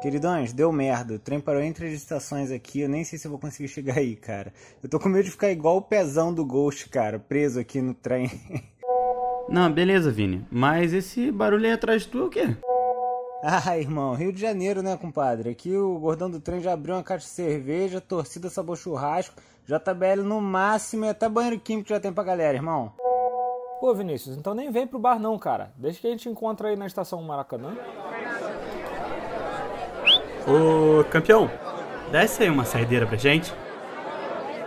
Queridões, deu merda. O trem parou entre as estações aqui. Eu nem sei se eu vou conseguir chegar aí, cara. Eu tô com medo de ficar igual o pezão do Ghost, cara, preso aqui no trem. Não, beleza, Vini. Mas esse barulho aí atrás de tu é o quê? Ah, irmão, Rio de Janeiro, né, compadre? Aqui o gordão do trem já abriu uma caixa de cerveja, torcida sabor churrasco, JBL no máximo e até banheiro químico já tem pra galera, irmão. Pô, Vinícius, então nem vem pro bar não, cara. Deixa que a gente encontra aí na estação Maracanã. Ô, campeão, desce aí uma saideira pra gente.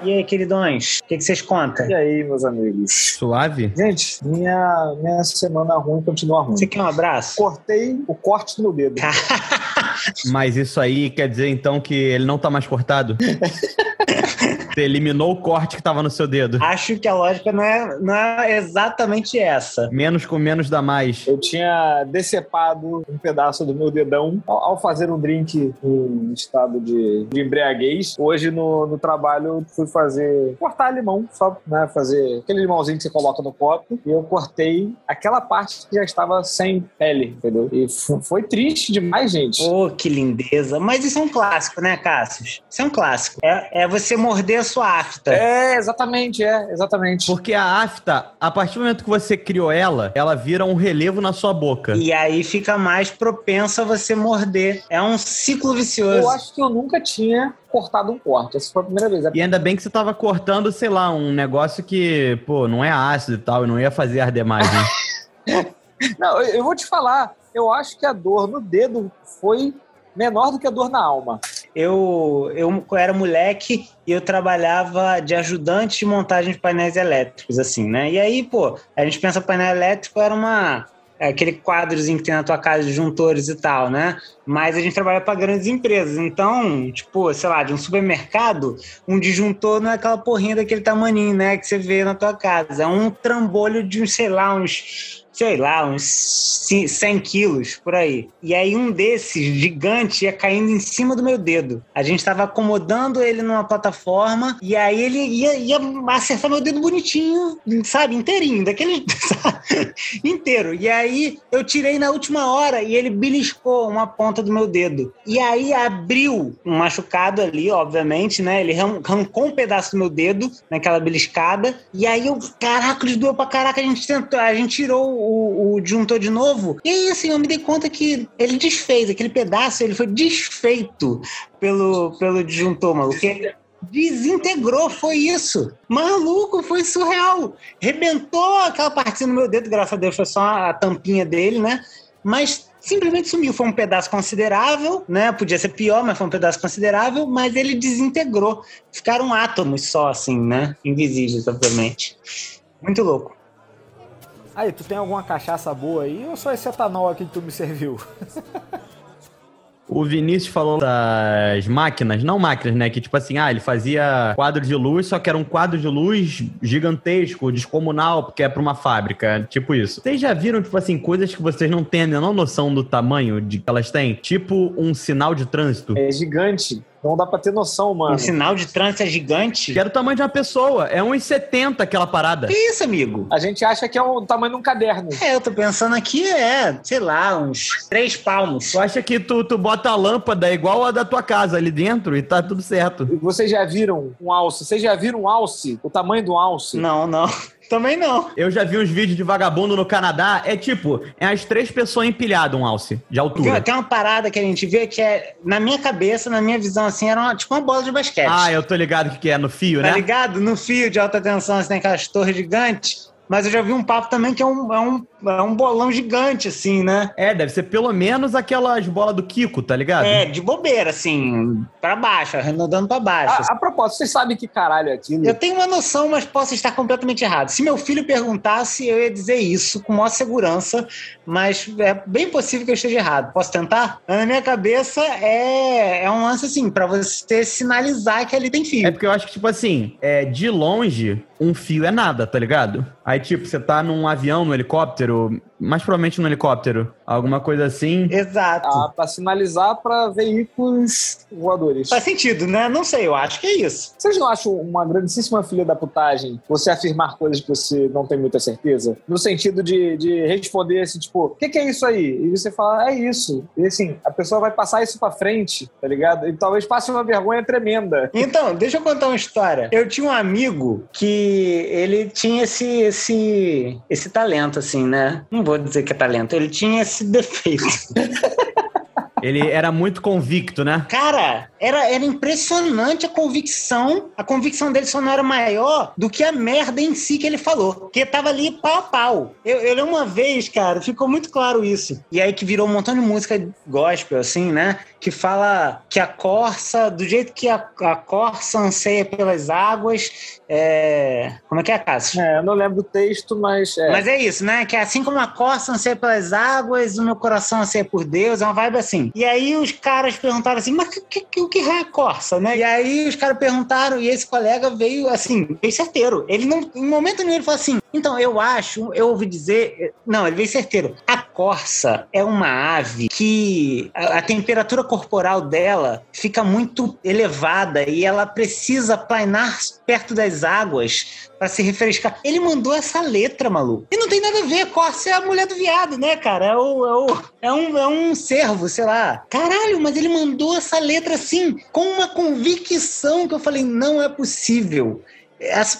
E aí, queridões, o que, que vocês contam? E aí, meus amigos? Suave? Gente, minha, minha semana ruim continua ruim. Você quer um abraço? Cortei o corte do meu dedo. Mas isso aí quer dizer então que ele não tá mais cortado? Você eliminou o corte que tava no seu dedo. Acho que a lógica não é, não é exatamente essa. Menos com menos dá mais. Eu tinha decepado um pedaço do meu dedão ao, ao fazer um drink em estado de, de embriaguez. Hoje no, no trabalho fui fazer cortar limão, só né, fazer aquele limãozinho que você coloca no copo. E eu cortei aquela parte que já estava sem pele, entendeu? E foi triste demais, gente. Oh, que lindeza. Mas isso é um clássico, né, Cassius? Isso é um clássico. É, é você morder a sua afta. É, exatamente, é, exatamente. Porque a afta, a partir do momento que você criou ela, ela vira um relevo na sua boca. E aí fica mais propenso a você morder. É um ciclo vicioso. Eu acho que eu nunca tinha cortado um corte. Essa foi a primeira vez. E ainda bem que você tava cortando, sei lá, um negócio que, pô, não é ácido e tal, e não ia fazer arder mais, né? Não, eu vou te falar. Eu acho que a dor no dedo foi menor do que a dor na alma. Eu, eu era moleque e eu trabalhava de ajudante de montagem de painéis elétricos, assim, né? E aí, pô, a gente pensa painel elétrico era uma é aquele quadrozinho que tem na tua casa de juntores e tal, né? Mas a gente trabalha para grandes empresas. Então, tipo, sei lá, de um supermercado, um disjuntor não é aquela porrinha daquele tamaninho, né? Que você vê na tua casa. É um trambolho de, sei lá, uns sei lá, uns 100 quilos por aí. E aí um desses gigantes ia caindo em cima do meu dedo. A gente estava acomodando ele numa plataforma e aí ele ia, ia acertar meu dedo bonitinho, sabe, inteirinho, daquele inteiro. E aí eu tirei na última hora e ele beliscou uma ponta do meu dedo. E aí abriu um machucado ali, obviamente, né? Ele arrancou um pedaço do meu dedo naquela beliscada. E aí eu, caraca, ele doeu pra caraca. A gente tentou, a gente tirou o, o disjuntor de novo. E aí, assim, eu me dei conta que ele desfez, aquele pedaço, ele foi desfeito pelo, pelo disjuntor, maluco. Que desintegrou, foi isso. Maluco, foi surreal. Rebentou aquela partezinha no meu dedo, graças a Deus, foi só a tampinha dele, né? Mas simplesmente sumiu. Foi um pedaço considerável, né? Podia ser pior, mas foi um pedaço considerável, mas ele desintegrou. Ficaram átomos só, assim, né? Invisíveis, obviamente. Muito louco. Aí, tu tem alguma cachaça boa aí ou só esse etanol aqui que tu me serviu? O Vinícius falou das máquinas, não máquinas, né? Que tipo assim, ah, ele fazia quadro de luz, só que era um quadro de luz gigantesco, descomunal, porque é pra uma fábrica, tipo isso. Vocês já viram, tipo assim, coisas que vocês não têm a menor noção do tamanho de que elas têm? Tipo um sinal de trânsito. É gigante. Não dá pra ter noção, mano. Um sinal de trânsito é gigante? Que era o tamanho de uma pessoa. É 1,70 aquela parada. Que isso, amigo? A gente acha que é o tamanho de um caderno. É, eu tô pensando aqui, é, sei lá, uns três palmos. Tu acha que tu, tu bota a lâmpada igual a da tua casa ali dentro e tá tudo certo. E Vocês já viram um alce? Vocês já viram um alce? O tamanho do alce? Não, não. Também não. Eu já vi uns vídeos de vagabundo no Canadá. É tipo, é as três pessoas empilhadas um alce de altura. tem uma parada que a gente vê que é, na minha cabeça, na minha visão, assim, era uma, tipo uma bola de basquete. Ah, eu tô ligado que que é no fio, Tá né? ligado? No fio de alta tensão, assim, tem aquelas torres gigantes. Mas eu já vi um papo também que é um, é um, é um bolão gigante, assim, né? É, deve ser pelo menos aquelas bolas do Kiko, tá ligado? É, de bobeira, assim, pra baixo, arredondando pra baixo. A, a propósito, vocês sabem que caralho é aquilo? Eu tenho uma noção, mas posso estar completamente errado. Se meu filho perguntasse, eu ia dizer isso com maior segurança, mas é bem possível que eu esteja errado. Posso tentar? Na minha cabeça é, é um lance assim, pra você sinalizar que ali tem fio. É porque eu acho que, tipo assim, é, de longe, um fio é nada, tá ligado? Aí, tipo, você tá num avião, no helicóptero, mais provavelmente no helicóptero, alguma coisa assim. Exato. Ah, pra sinalizar pra veículos voadores. Faz sentido, né? Não sei, eu acho que é isso. Vocês não acham uma grandíssima filha da putagem você afirmar coisas que você não tem muita certeza? No sentido de, de responder assim, tipo, o que, que é isso aí? E você fala, é isso. E assim, a pessoa vai passar isso pra frente, tá ligado? E talvez passe uma vergonha tremenda. Então, deixa eu contar uma história. Eu tinha um amigo que ele tinha esse, esse, esse talento, assim, né? Não vou dizer que é talento, ele tinha esse defeito. Ele era muito convicto, né? Cara, era, era impressionante a convicção. A convicção dele só não era maior do que a merda em si que ele falou. Porque tava ali pau a pau. Eu, eu lembro uma vez, cara, ficou muito claro isso. E aí que virou um montão de música gospel, assim, né? Que fala que a corça, do jeito que a, a corça anseia pelas águas, é... Como é que é, Cássio? É, eu não lembro o texto, mas é. Mas é isso, né? Que assim como a corça anseia pelas águas, o meu coração anseia por Deus, é uma vibe assim. E aí os caras perguntaram assim, mas o que, que, que é a corça, né? E aí os caras perguntaram e esse colega veio assim, veio certeiro. Ele não, em momento nenhum ele falou assim, então eu acho, eu ouvi dizer, não, ele veio certeiro. A corça é uma ave que a, a temperatura corporal dela fica muito elevada e ela precisa planar perto das águas para se refrescar. Ele mandou essa letra, maluco. E não tem nada a ver. Corsa é a mulher do viado, né, cara? É, o, é, o, é, um, é um servo, sei lá. Caralho, mas ele mandou essa letra assim, com uma convicção que eu falei: não é possível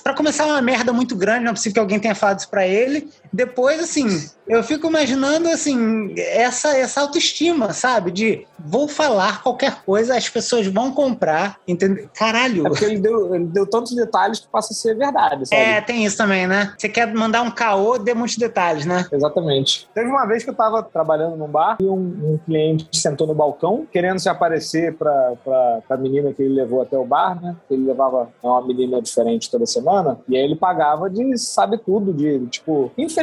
para começar, é uma merda muito grande, não é possível que alguém tenha falado isso pra ele. Depois, assim, eu fico imaginando, assim, essa, essa autoestima, sabe? De vou falar qualquer coisa, as pessoas vão comprar, entendeu? Caralho. É porque ele deu, ele deu tantos detalhes que passa a ser verdade, sabe? É, tem isso também, né? Você quer mandar um caô, dê muitos detalhes, né? Exatamente. Teve uma vez que eu tava trabalhando num bar e um, um cliente sentou no balcão, querendo se aparecer pra, pra, pra menina que ele levou até o bar, né? Ele levava uma menina diferente toda semana, e aí ele pagava de sabe tudo, de tipo, infelizmente,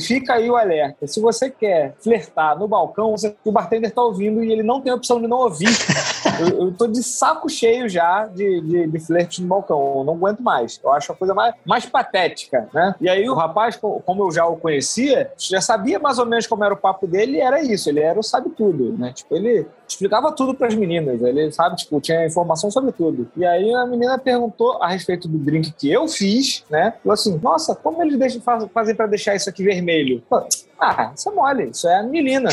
fica aí o alerta. Se você quer flertar no balcão, o bartender tá ouvindo e ele não tem opção de não ouvir. eu, eu tô de saco cheio já de, de, de flerte no balcão, eu não aguento mais. Eu acho a coisa mais, mais patética, né? E aí o rapaz, como eu já o conhecia, já sabia mais ou menos como era o papo dele e era isso, ele era o sabe tudo, né? Tipo, ele explicava tudo para as meninas, ele sabe, tipo, tinha informação sobre tudo. E aí a menina perguntou a respeito do drink que eu fiz, né? Falou assim: "Nossa, como eles deixam fazem para deixar isso aqui vermelho?" Ah, isso é mole, isso é anilina.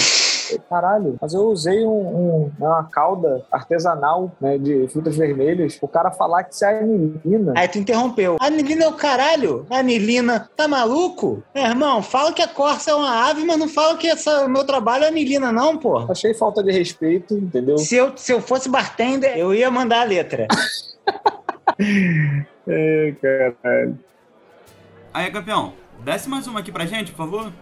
Caralho, mas eu usei um, um, né, uma calda artesanal né, de frutas vermelhas. O cara falar que isso é anilina. Aí tu interrompeu. Anilina é o caralho? Anilina, tá maluco? Meu irmão, fala que a corça é uma ave, mas não fala que essa, meu trabalho é anilina, não, pô. Achei falta de respeito, entendeu? Se eu, se eu fosse bartender, eu ia mandar a letra. é, caralho. Aí, campeão, desce mais uma aqui pra gente, por favor.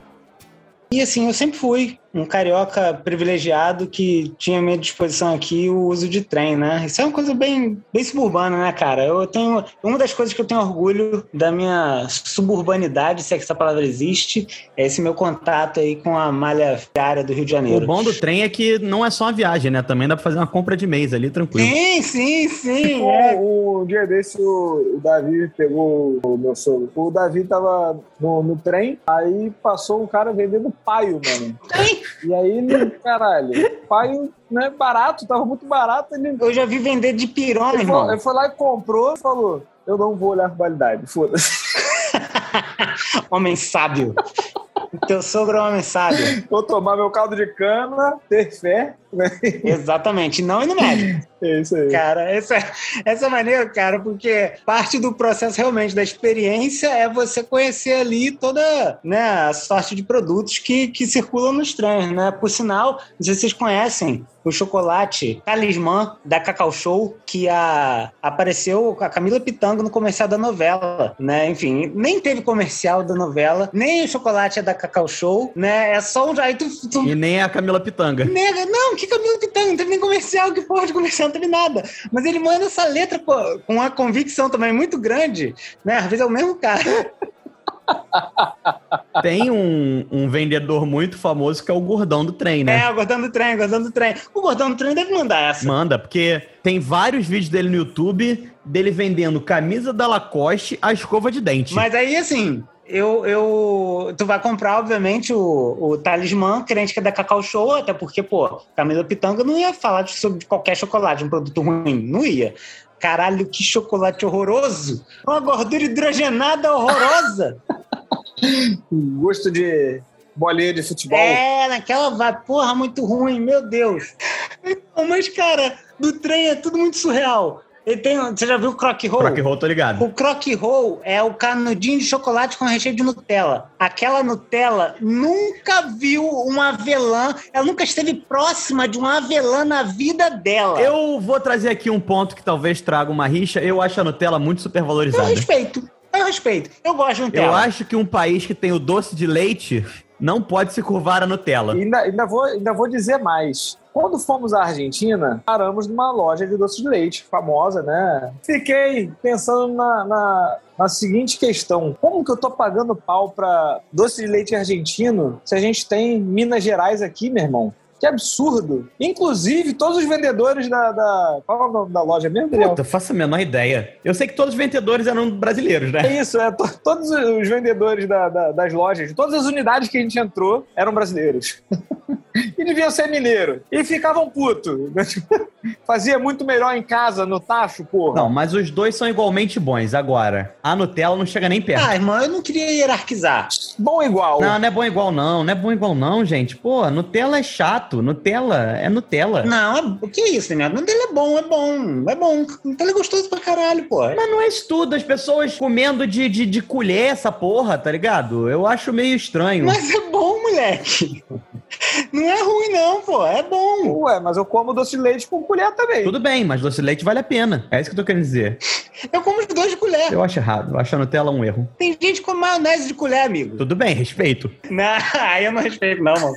E assim, eu sempre fui um carioca privilegiado que tinha à minha disposição aqui o uso de trem, né? Isso é uma coisa bem, bem suburbana, né, cara? Eu tenho. Uma das coisas que eu tenho orgulho da minha suburbanidade, se é que essa palavra existe, é esse meu contato aí com a malha viária do Rio de Janeiro. O bom do trem é que não é só uma viagem, né? Também dá pra fazer uma compra de mês ali, tranquilo. Sim, sim, sim. Tipo, é. Um dia desse o, o Davi pegou o meu sogro. O Davi tava no, no trem, aí passou um cara vendendo paio, mano. E aí caralho, paio né, barato, tava muito barato. Ele, Eu já vi vender de pirona, ele, irmão. foi, ele foi lá e comprou e falou: Eu não vou olhar a qualidade, foda-se. homem sábio. Teu sogro é um homem sábio. Vou tomar meu caldo de cana, ter fé. Né? Exatamente, não ir no médico. É isso aí. Cara, essa, essa é maneira, cara, porque parte do processo realmente da experiência é você conhecer ali toda né, a sorte de produtos que, que circulam nos trens, né? Por sinal, não sei se vocês conhecem o chocolate talismã da Cacau Show, que a, apareceu a Camila Pitanga no comercial da novela, né? Enfim, nem teve comercial da novela, nem o chocolate é da Cacau Show, né? É só um. Aí tu, tu... E nem a Camila Pitanga. Nega, não, que Camila Pitanga? Não teve nem comercial, que porra de comercial, não teve nada. Mas ele manda essa letra pô, com uma convicção também muito grande, né? Às vezes é o mesmo cara. Tem um, um vendedor muito famoso que é o gordão do trem, né? É, o gordão do trem, o gordão do trem. O gordão do trem deve mandar essa. Manda, porque tem vários vídeos dele no YouTube dele vendendo camisa da Lacoste a escova de dente. Mas aí, assim, eu, eu. Tu vai comprar, obviamente, o, o talismã, crente que é da Cacau Show, até porque, pô, Camila Pitanga não ia falar de- sobre qualquer chocolate, um produto ruim. Não ia. Caralho, que chocolate horroroso! Uma gordura hidrogenada horrorosa! Gosto de bolinha de futebol. É, naquela vai, porra, muito ruim, meu Deus. Mas, cara, do trem é tudo muito surreal. Ele tem, você já viu o croque roll? Croque roll, tô ligado. O croque roll é o canudinho de chocolate com recheio de Nutella. Aquela Nutella nunca viu um avelã, ela nunca esteve próxima de um avelã na vida dela. Eu vou trazer aqui um ponto que talvez traga uma rixa. Eu acho a Nutella muito Eu supervalorizada. respeito, eu respeito. Eu gosto de Nutella. Eu acho que um país que tem o doce de leite não pode se curvar a Nutella. E ainda, ainda, vou, ainda vou dizer mais. Quando fomos à Argentina, paramos numa loja de doce de leite, famosa, né? Fiquei pensando na, na, na seguinte questão: como que eu tô pagando pau pra doce de leite argentino se a gente tem Minas Gerais aqui, meu irmão? Que absurdo! Inclusive, todos os vendedores da. da qual é o nome da loja mesmo, Daniel? Puta, eu faço a menor ideia. Eu sei que todos os vendedores eram brasileiros, né? É isso, é. to- todos os vendedores da- da- das lojas, todas as unidades que a gente entrou eram brasileiros. e deviam ser mineiro. E ficavam putos. Fazia muito melhor em casa, no tacho, porra. Não, mas os dois são igualmente bons. Agora, a Nutella não chega nem perto. Ah, irmão, eu não queria hierarquizar. Bom igual. Não, não é bom igual não, não é bom igual não, gente. Pô, Nutella é chato, Nutella é Nutella. Não, é, o que é isso, Daniel? Nutella é bom, é bom, é bom. Nutella é gostoso pra caralho, pô. Mas não é isso tudo, as pessoas comendo de, de, de colher essa porra, tá ligado? Eu acho meio estranho. Mas é bom, moleque. Não é ruim, não, pô. É bom. Ué, mas eu como doce de leite com colher também. Tudo bem, mas doce de leite vale a pena. É isso que eu tô querendo dizer. Eu como os dois de colher. Eu acho errado, eu acho a Nutella um erro. Tem gente com maionese de colher, amigo. Tudo bem, respeito. Não, aí eu não respeito, não, mano.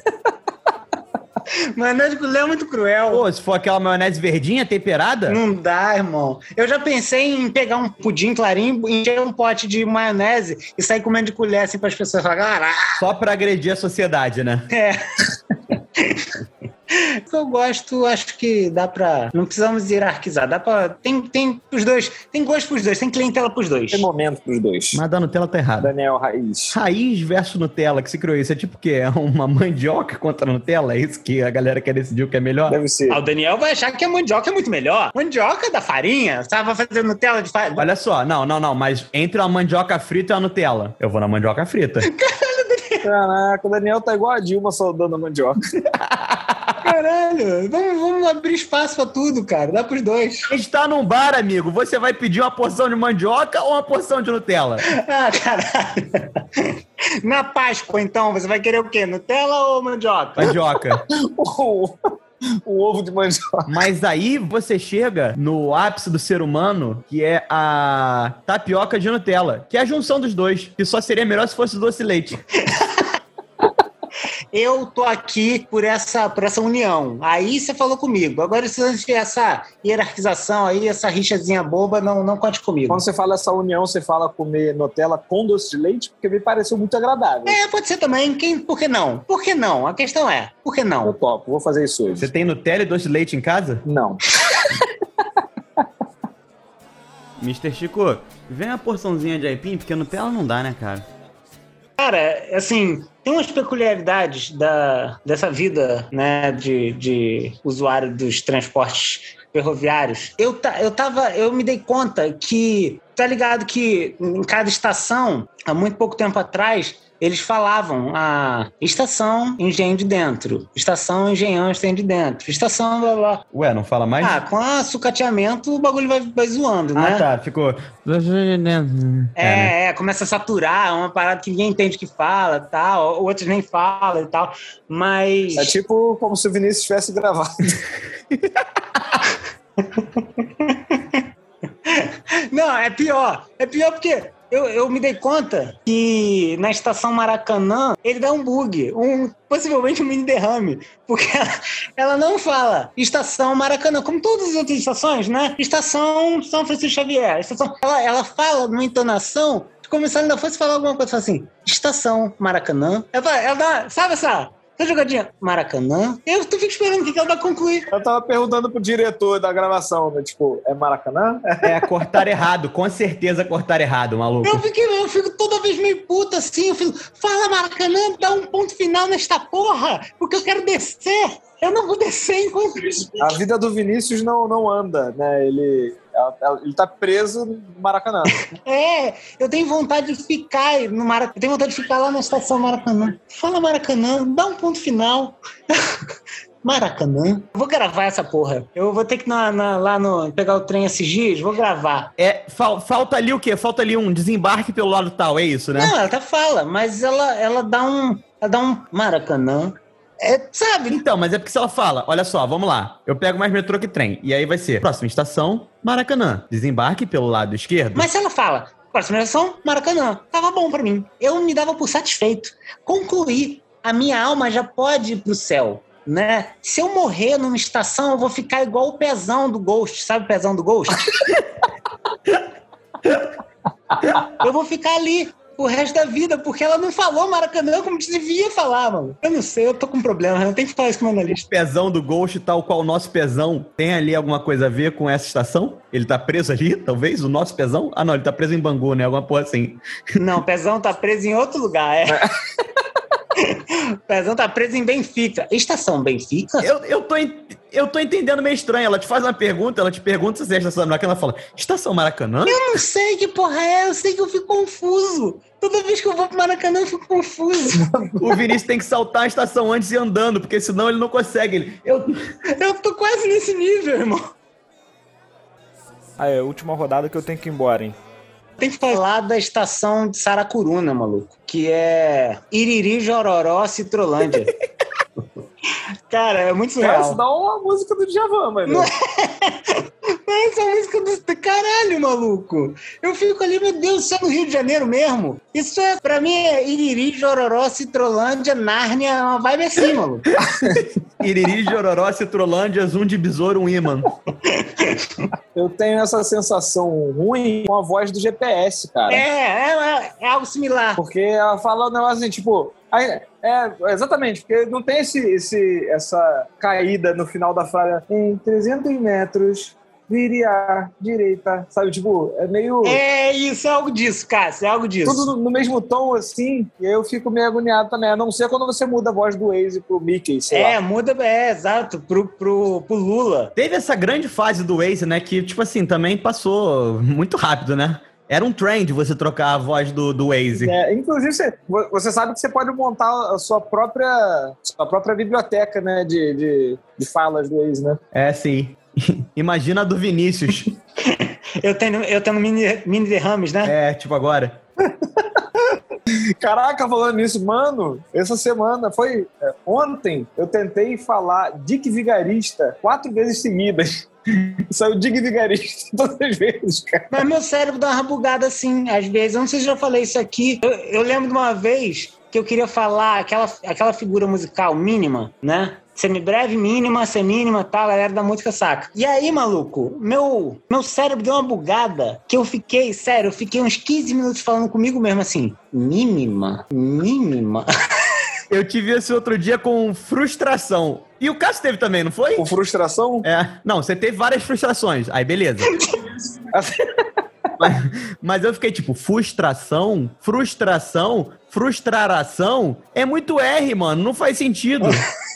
Maionese de colher é muito cruel. Pô, se for aquela maionese verdinha, temperada, Não dá, irmão. Eu já pensei em pegar um pudim clarinho, encher um pote de maionese e sair comendo de colher assim para as pessoas falarem, só pra agredir a sociedade, né? É. Eu gosto, acho que dá pra. Não precisamos hierarquizar. Dá pra. Tem, tem os dois. Tem gosto pros dois, tem clientela pros dois. Tem momento pros dois. Mas da Nutella tá errado. Daniel Raiz. Raiz versus Nutella, que se criou isso. É tipo o quê? É uma mandioca contra a Nutella? É isso que a galera quer decidir o que é melhor? Deve ser. Ah, o Daniel vai achar que a mandioca é muito melhor. Mandioca da farinha, sabe? Vai fazer Nutella de farinha. Olha só, não, não, não, mas entre a mandioca frita e a Nutella, eu vou na mandioca frita. Caraca, o Daniel tá igual a Dilma saudando a mandioca. Caralho, vamos, vamos abrir espaço pra tudo, cara. Dá pros dois. A gente tá num bar, amigo. Você vai pedir uma porção de mandioca ou uma porção de Nutella? Ah, caralho. Na Páscoa, então, você vai querer o quê? Nutella ou mandioca? Mandioca. o, ovo de mandioca. Mas aí você chega no ápice do ser humano, que é a tapioca de Nutella, que é a junção dos dois, que só seria melhor se fosse doce leite. Eu tô aqui por essa, por essa união. Aí você falou comigo. Agora, se você essa hierarquização aí, essa rixazinha boba, não, não conte comigo. Quando você fala essa união, você fala comer Nutella com doce de leite, porque me pareceu muito agradável. É, pode ser também. Quem, por que não? Por que não? A questão é, por que Eu não? topo, vou fazer isso hoje. Você tem Nutella e doce de leite em casa? Não. Mr. Chico, vem uma porçãozinha de aipim, porque Nutella não dá, né, cara? Cara, assim, tem umas peculiaridades da, dessa vida, né, de, de usuário dos transportes ferroviários. Eu, eu tava, eu me dei conta que, tá ligado que em cada estação, há muito pouco tempo atrás, eles falavam a estação engenho de dentro, estação engenhão engenho de dentro, estação blá blá. Ué, não fala mais? Ah, com a sucateamento o bagulho vai, vai zoando, né? Ah, tá, ficou. É, né? é, começa a saturar, é uma parada que ninguém entende o que fala, tal, outros nem falam e tal, mas... É tipo como se o Vinícius tivesse gravado. Não, é pior, é pior porque eu, eu me dei conta que na estação Maracanã ele dá um bug, um, possivelmente um mini derrame, porque ela, ela não fala estação Maracanã, como todas as outras estações, né? Estação São Francisco Xavier, estação, ela, ela fala numa entonação como se ela ainda fosse falar alguma coisa, assim, estação Maracanã. Ela, ela dá, sabe essa, essa jogadinha? Maracanã? Eu tu fica esperando o que que ela vai concluir. Eu tava perguntando pro diretor da gravação, né? Tipo, é Maracanã? É, cortar errado. Com certeza cortar errado, maluco. Eu, fiquei, eu fico toda vez meio puta assim, eu fico, fala Maracanã, dá um ponto final nesta porra, porque eu quero descer. Eu não vou descer enquanto isso. A vida do Vinícius não, não anda, né? Ele, ele tá preso no Maracanã. É, eu tenho vontade de ficar no Maracanã. Eu tenho vontade de ficar lá na estação Maracanã. Fala Maracanã, dá um ponto final. Maracanã. Vou gravar essa porra. Eu vou ter que ir na, na- lá no. pegar o trem esses dias, vou gravar. É, fal- falta ali o quê? Falta ali um desembarque pelo lado tal, é isso, né? Não, ela até fala, mas ela, ela dá um. Ela dá um Maracanã. É, sabe? Então, mas é porque se ela fala, olha só, vamos lá, eu pego mais metrô que trem. E aí vai ser, próxima estação, Maracanã. Desembarque pelo lado esquerdo. Mas se ela fala, próxima estação, Maracanã, tava bom pra mim. Eu me dava por satisfeito. Concluí. A minha alma já pode ir pro céu. Né? Se eu morrer numa estação, eu vou ficar igual o pezão do Ghost. Sabe o pezão do Ghost? eu vou ficar ali o resto da vida, porque ela não falou Maracanã como devia falar, mano. Eu não sei, eu tô com problema, eu tenho que falar isso com o analista. Pezão do Ghost, tal qual o nosso pezão, tem ali alguma coisa a ver com essa estação? Ele tá preso ali, talvez? O nosso pezão? Ah, não, ele tá preso em Bangu, né? Alguma porra assim. Não, o Pezão tá preso em outro lugar, é. o Pezão tá preso em Benfica. Estação Benfica? Eu, eu, tô, eu tô entendendo meio estranho. Ela te faz uma pergunta, ela te pergunta se é a estação Maracanã, ela fala, estação Maracanã? Eu não sei que porra é, eu sei que eu fico confuso. Toda vez que eu vou pro Maracanã, eu fico confuso. O Vinícius tem que saltar a estação antes e ir andando, porque senão ele não consegue. Ele, eu, Eu tô quase nesse nível, irmão. Aí, última rodada que eu tenho que ir embora, hein? Tem que falar da estação de Saracuruna, maluco. Que é Iriri, Jororó, Citrolândia. Cara, é muito Cara, isso surreal. dá uma música do Djavan, mano. Não Essa música do caralho, maluco. Eu fico ali, meu Deus, isso é no Rio de Janeiro mesmo. Isso é, pra mim, é Iriri, Jororó, Citrolândia, Nárnia, é uma vibe assim, maluco. Iriri, Jororó, Citrolândia, Zoom de Besouro, um imã. Eu tenho essa sensação ruim com a voz do GPS, cara. É, é, é, é algo similar. Porque ela fala um negócio assim, tipo. aí- é, exatamente, porque não tem esse, esse, essa caída no final da frase. Em 300 metros, vire à direita. Sabe, tipo, é meio. É isso, é algo disso, Cássio, é algo disso. Tudo no, no mesmo tom, assim, e aí eu fico meio agoniado também. A não ser quando você muda a voz do Waze pro Mickey, sei É, lá. muda, é, exato, pro, pro, pro Lula. Teve essa grande fase do Waze, né? Que, tipo assim, também passou muito rápido, né? Era um trend você trocar a voz do, do Waze. É, inclusive, você, você sabe que você pode montar a sua própria, sua própria biblioteca né, de, de, de falas do Waze, né? É, sim. Imagina a do Vinícius. Eu tenho, eu tenho mini, mini derrames, né? É, tipo agora. Caraca, falando nisso, mano, essa semana foi é, ontem eu tentei falar Dick Vigarista quatro vezes seguidas. Saiu Dick Vigarista todas as vezes, cara. Mas meu cérebro dá uma bugada assim, às vezes. Eu não sei se eu já falei isso aqui. Eu, eu lembro de uma vez que eu queria falar aquela, aquela figura musical mínima, né? Semibreve, mínima, semínima, tal, a galera da música saca. E aí, maluco, meu, meu cérebro deu uma bugada que eu fiquei, sério, eu fiquei uns 15 minutos falando comigo mesmo assim, mínima, mínima. Eu tive esse outro dia com frustração. E o Cássio teve também, não foi? Com frustração, É. Não, você teve várias frustrações. Aí, beleza. mas, mas eu fiquei tipo, frustração? Frustração? Frustração? É muito R, mano. Não faz sentido.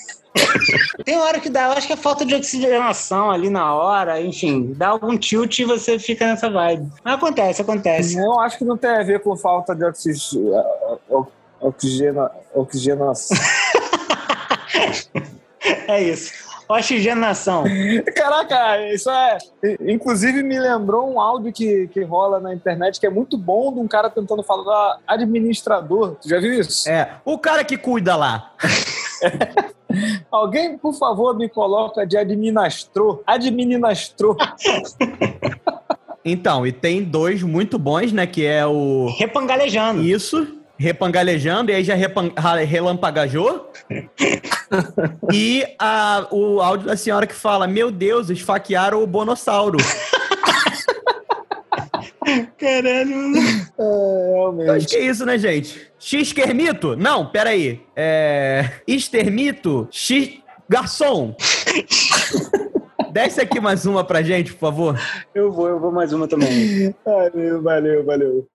Tem hora que dá, eu acho que é falta de oxigenação ali na hora, enfim, dá algum tilt e você fica nessa vibe. Mas acontece, acontece. eu acho que não tem a ver com falta de oxig... o- oxigena... oxigenação. É isso. Oxigenação. Caraca, isso é. Inclusive, me lembrou um áudio que, que rola na internet que é muito bom de um cara tentando falar administrador. Tu já viu isso? É. O cara que cuida lá. Alguém, por favor, me coloca de administrou. Administrou. Então, e tem dois muito bons, né? Que é o. Repangalejando. Isso. Repangalejando, e aí já repan... relampagajou. e a, o áudio da senhora que fala: Meu Deus, esfaquearam o bonossauro. Caralho, mano. É, Eu acho realmente. que é isso, né, gente? X-Kermito? Não, peraí. É. Extermito? X. Garçom! Desce aqui mais uma pra gente, por favor. Eu vou, eu vou mais uma também. Valeu, valeu, valeu.